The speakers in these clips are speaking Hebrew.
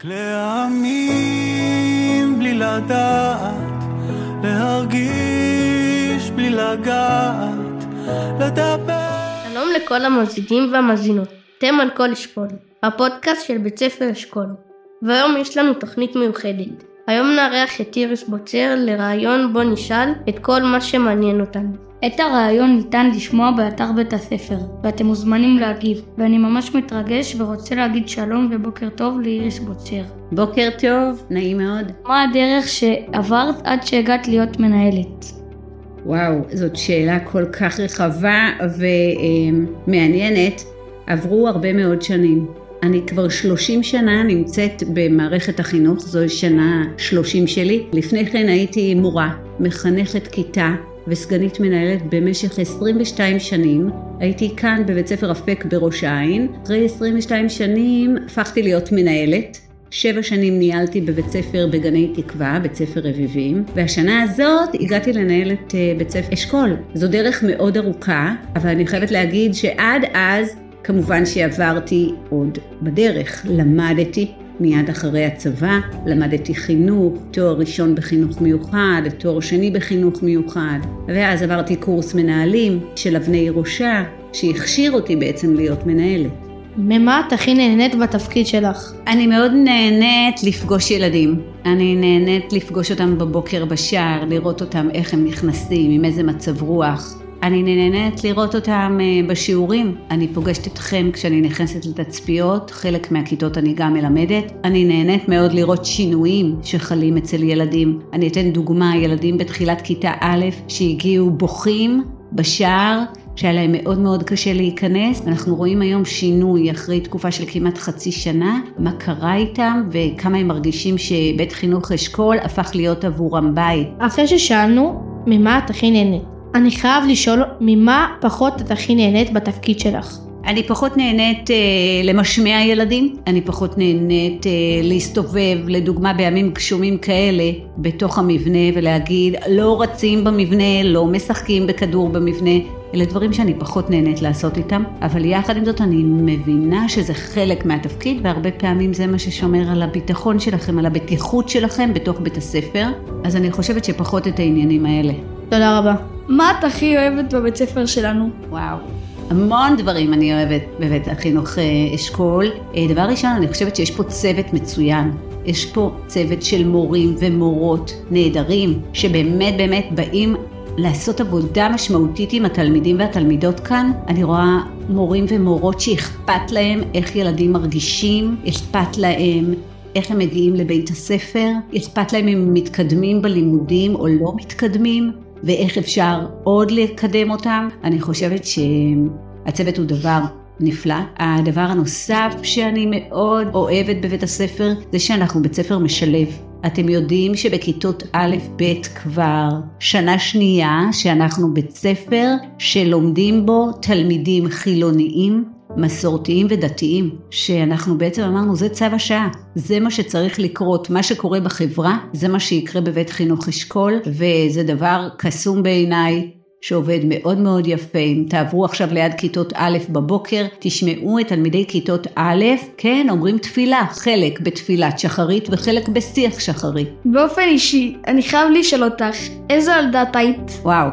רק להאמין בלי לדעת, להרגיש בלי לגעת, לדבר. שלום לכל המאזינים והמאזינות, אתם על כל אשכול, הפודקאסט של בית ספר אשכול. והיום יש לנו תוכנית מיוחדת. היום נארח את איריס בוצר לראיון בו נשאל את כל מה שמעניין אותנו. את הראיון ניתן לשמוע באתר בית הספר, ואתם מוזמנים להגיב, ואני ממש מתרגש ורוצה להגיד שלום ובוקר טוב לאיריס בוצר. בוקר טוב, נעים מאוד. מה הדרך שעברת עד שהגעת להיות מנהלת? וואו, זאת שאלה כל כך רחבה ומעניינת. עברו הרבה מאוד שנים. אני כבר 30 שנה נמצאת במערכת החינוך, זו שנה 30 שלי. לפני כן הייתי מורה, מחנכת כיתה וסגנית מנהלת במשך 22 שנים. הייתי כאן בבית ספר אפק בראש העין. אחרי 22 שנים הפכתי להיות מנהלת. שבע שנים ניהלתי בבית ספר בגני תקווה, בית ספר רביבים, והשנה הזאת הגעתי לנהל את אה, בית ספר אשכול. זו דרך מאוד ארוכה, אבל אני חייבת להגיד שעד אז כמובן שעברתי עוד בדרך, למדתי מיד אחרי הצבא, למדתי חינוך, תואר ראשון בחינוך מיוחד, תואר שני בחינוך מיוחד, ואז עברתי קורס מנהלים של אבני ראשה, שהכשיר אותי בעצם להיות מנהלת. ממה את הכי נהנית בתפקיד שלך? אני מאוד נהנית לפגוש ילדים. אני נהנית לפגוש אותם בבוקר בשער, לראות אותם איך הם נכנסים, עם איזה מצב רוח. אני נהנית לראות אותם אה, בשיעורים. אני פוגשת אתכם כשאני נכנסת לתצפיות, חלק מהכיתות אני גם מלמדת. אני נהנית מאוד לראות שינויים שחלים אצל ילדים. אני אתן דוגמה, ילדים בתחילת כיתה א' שהגיעו בוכים בשער, שהיה להם מאוד מאוד קשה להיכנס. אנחנו רואים היום שינוי אחרי תקופה של כמעט חצי שנה, מה קרה איתם וכמה הם מרגישים שבית חינוך אשכול הפך להיות עבורם בית. אחרי ששאלנו, ממה את הכי נהנית? אני חייב לשאול ממה פחות את הכי נהנית בתפקיד שלך. אני פחות נהנית אה, למשמע ילדים, אני פחות נהנית אה, להסתובב, לדוגמה בימים גשומים כאלה, בתוך המבנה ולהגיד לא רצים במבנה, לא משחקים בכדור במבנה, אלה דברים שאני פחות נהנית לעשות איתם, אבל יחד עם זאת אני מבינה שזה חלק מהתפקיד והרבה פעמים זה מה ששומר על הביטחון שלכם, על הבטיחות שלכם בתוך בית הספר, אז אני חושבת שפחות את העניינים האלה. תודה רבה. מה את הכי אוהבת בבית ספר שלנו? וואו. המון דברים אני אוהבת בבית החינוך אה, אשכול. אה, דבר ראשון, אני חושבת שיש פה צוות מצוין. יש פה צוות של מורים ומורות נהדרים, שבאמת באמת באים לעשות עבודה משמעותית עם התלמידים והתלמידות כאן. אני רואה מורים ומורות שאכפת להם איך ילדים מרגישים, אכפת להם איך הם מגיעים לבית הספר, אכפת להם אם הם מתקדמים בלימודים או לא מתקדמים. ואיך אפשר עוד לקדם אותם. אני חושבת שהצוות הוא דבר נפלא. הדבר הנוסף שאני מאוד אוהבת בבית הספר זה שאנחנו בית ספר משלב. אתם יודעים שבכיתות א'-ב' כבר שנה שנייה שאנחנו בית ספר שלומדים בו תלמידים חילוניים, מסורתיים ודתיים, שאנחנו בעצם אמרנו זה צו השעה, זה מה שצריך לקרות, מה שקורה בחברה זה מה שיקרה בבית חינוך אשכול וזה דבר קסום בעיניי. שעובד מאוד מאוד יפה. אם תעברו עכשיו ליד כיתות א' בבוקר, תשמעו את תלמידי כיתות א', כן, אומרים תפילה, חלק בתפילת שחרית וחלק בשיח שחרית. באופן אישי, אני חייב לשאול אותך, איזו ילדה את היית? וואו,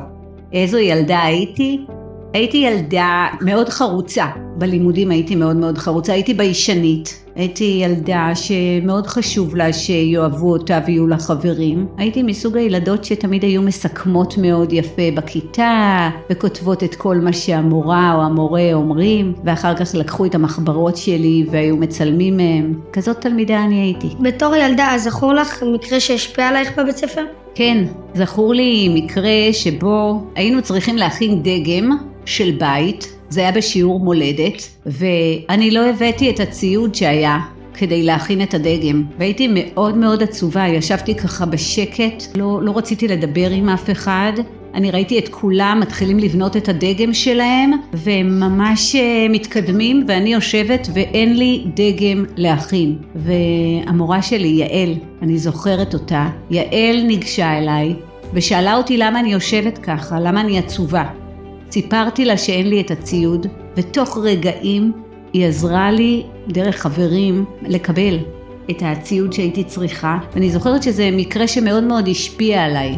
איזו ילדה הייתי? הייתי ילדה מאוד חרוצה, בלימודים הייתי מאוד מאוד חרוצה, הייתי ביישנית, הייתי ילדה שמאוד חשוב לה שיאהבו אותה ויהיו לה חברים. הייתי מסוג הילדות שתמיד היו מסכמות מאוד יפה בכיתה, וכותבות את כל מה שהמורה או המורה אומרים, ואחר כך לקחו את המחברות שלי והיו מצלמים מהם. כזאת תלמידה אני הייתי. בתור ילדה, זכור לך מקרה שהשפיע עלייך בבית ספר? כן, זכור לי מקרה שבו היינו צריכים להכין דגם של בית, זה היה בשיעור מולדת, ואני לא הבאתי את הציוד שהיה כדי להכין את הדגם, והייתי מאוד מאוד עצובה, ישבתי ככה בשקט, לא, לא רציתי לדבר עם אף אחד, אני ראיתי את כולם מתחילים לבנות את הדגם שלהם, והם ממש אה, מתקדמים, ואני יושבת ואין לי דגם להכין. והמורה שלי, יעל, אני זוכרת אותה, יעל ניגשה אליי ושאלה אותי למה אני יושבת ככה, למה אני עצובה. סיפרתי לה שאין לי את הציוד, ותוך רגעים היא עזרה לי, דרך חברים, לקבל. את הציוד שהייתי צריכה, ואני זוכרת שזה מקרה שמאוד מאוד השפיע עליי.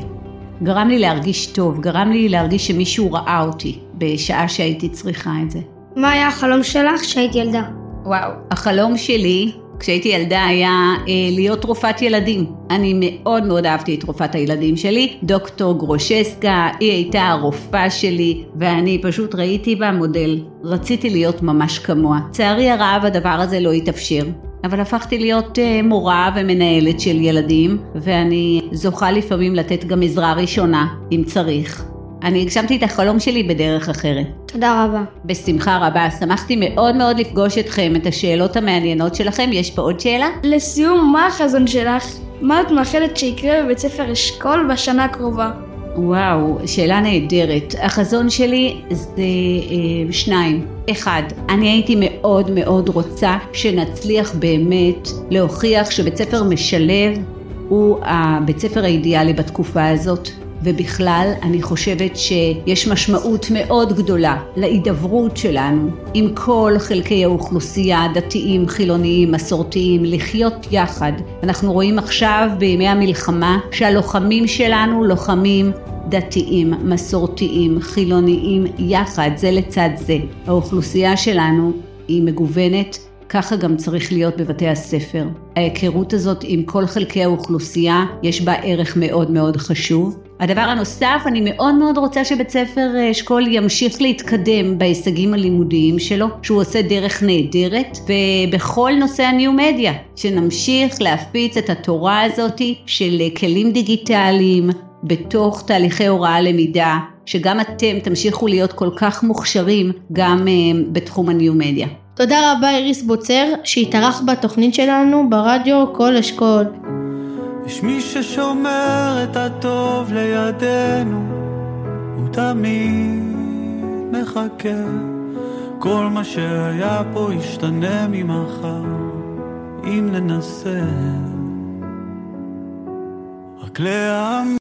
גרם לי להרגיש טוב, גרם לי להרגיש שמישהו ראה אותי בשעה שהייתי צריכה את זה. מה היה החלום שלך כשהיית ילדה? וואו. החלום שלי כשהייתי ילדה היה אה, להיות רופאת ילדים. אני מאוד מאוד אהבתי את רופאת הילדים שלי, דוקטור גרושסקה, היא הייתה הרופאה שלי, ואני פשוט ראיתי בה מודל. רציתי להיות ממש כמוה. לצערי הרב הדבר הזה לא התאפשר. אבל הפכתי להיות uh, מורה ומנהלת של ילדים, ואני זוכה לפעמים לתת גם עזרה ראשונה, אם צריך. אני הגשמתי את החלום שלי בדרך אחרת. תודה רבה. בשמחה רבה, שמחתי מאוד מאוד לפגוש אתכם, את השאלות המעניינות שלכם. יש פה עוד שאלה? לסיום, מה החזון שלך? מה את מאחלת שיקרה בבית ספר אשכול בשנה הקרובה? וואו, שאלה נהדרת. החזון שלי זה אה, שניים. אחד, אני הייתי מאוד מאוד רוצה שנצליח באמת להוכיח שבית ספר משלב הוא הבית ספר האידיאלי בתקופה הזאת. ובכלל אני חושבת שיש משמעות מאוד גדולה להידברות שלנו עם כל חלקי האוכלוסייה, דתיים, חילוניים, מסורתיים, לחיות יחד. אנחנו רואים עכשיו בימי המלחמה שהלוחמים שלנו לוחמים דתיים, מסורתיים, חילוניים, יחד, זה לצד זה. האוכלוסייה שלנו היא מגוונת ככה גם צריך להיות בבתי הספר. ההיכרות הזאת עם כל חלקי האוכלוסייה, יש בה ערך מאוד מאוד חשוב. הדבר הנוסף, אני מאוד מאוד רוצה שבית ספר אה, אשכול ימשיך להתקדם בהישגים הלימודיים שלו, שהוא עושה דרך נהדרת, ובכל נושא הניו-מדיה, שנמשיך להפיץ את התורה הזאתי של כלים דיגיטליים בתוך תהליכי הוראה למידה, שגם אתם תמשיכו להיות כל כך מוכשרים גם uh, בתחום הניו-מדיה. תודה רבה איריס בוצר שהתארח בתוכנית שלנו ברדיו כל אשכול. יש מי ששומר את הטוב לידינו, הוא תמיד מחכה. כל מה שהיה פה ישתנה ממחר, אם ננסה. רק להאמין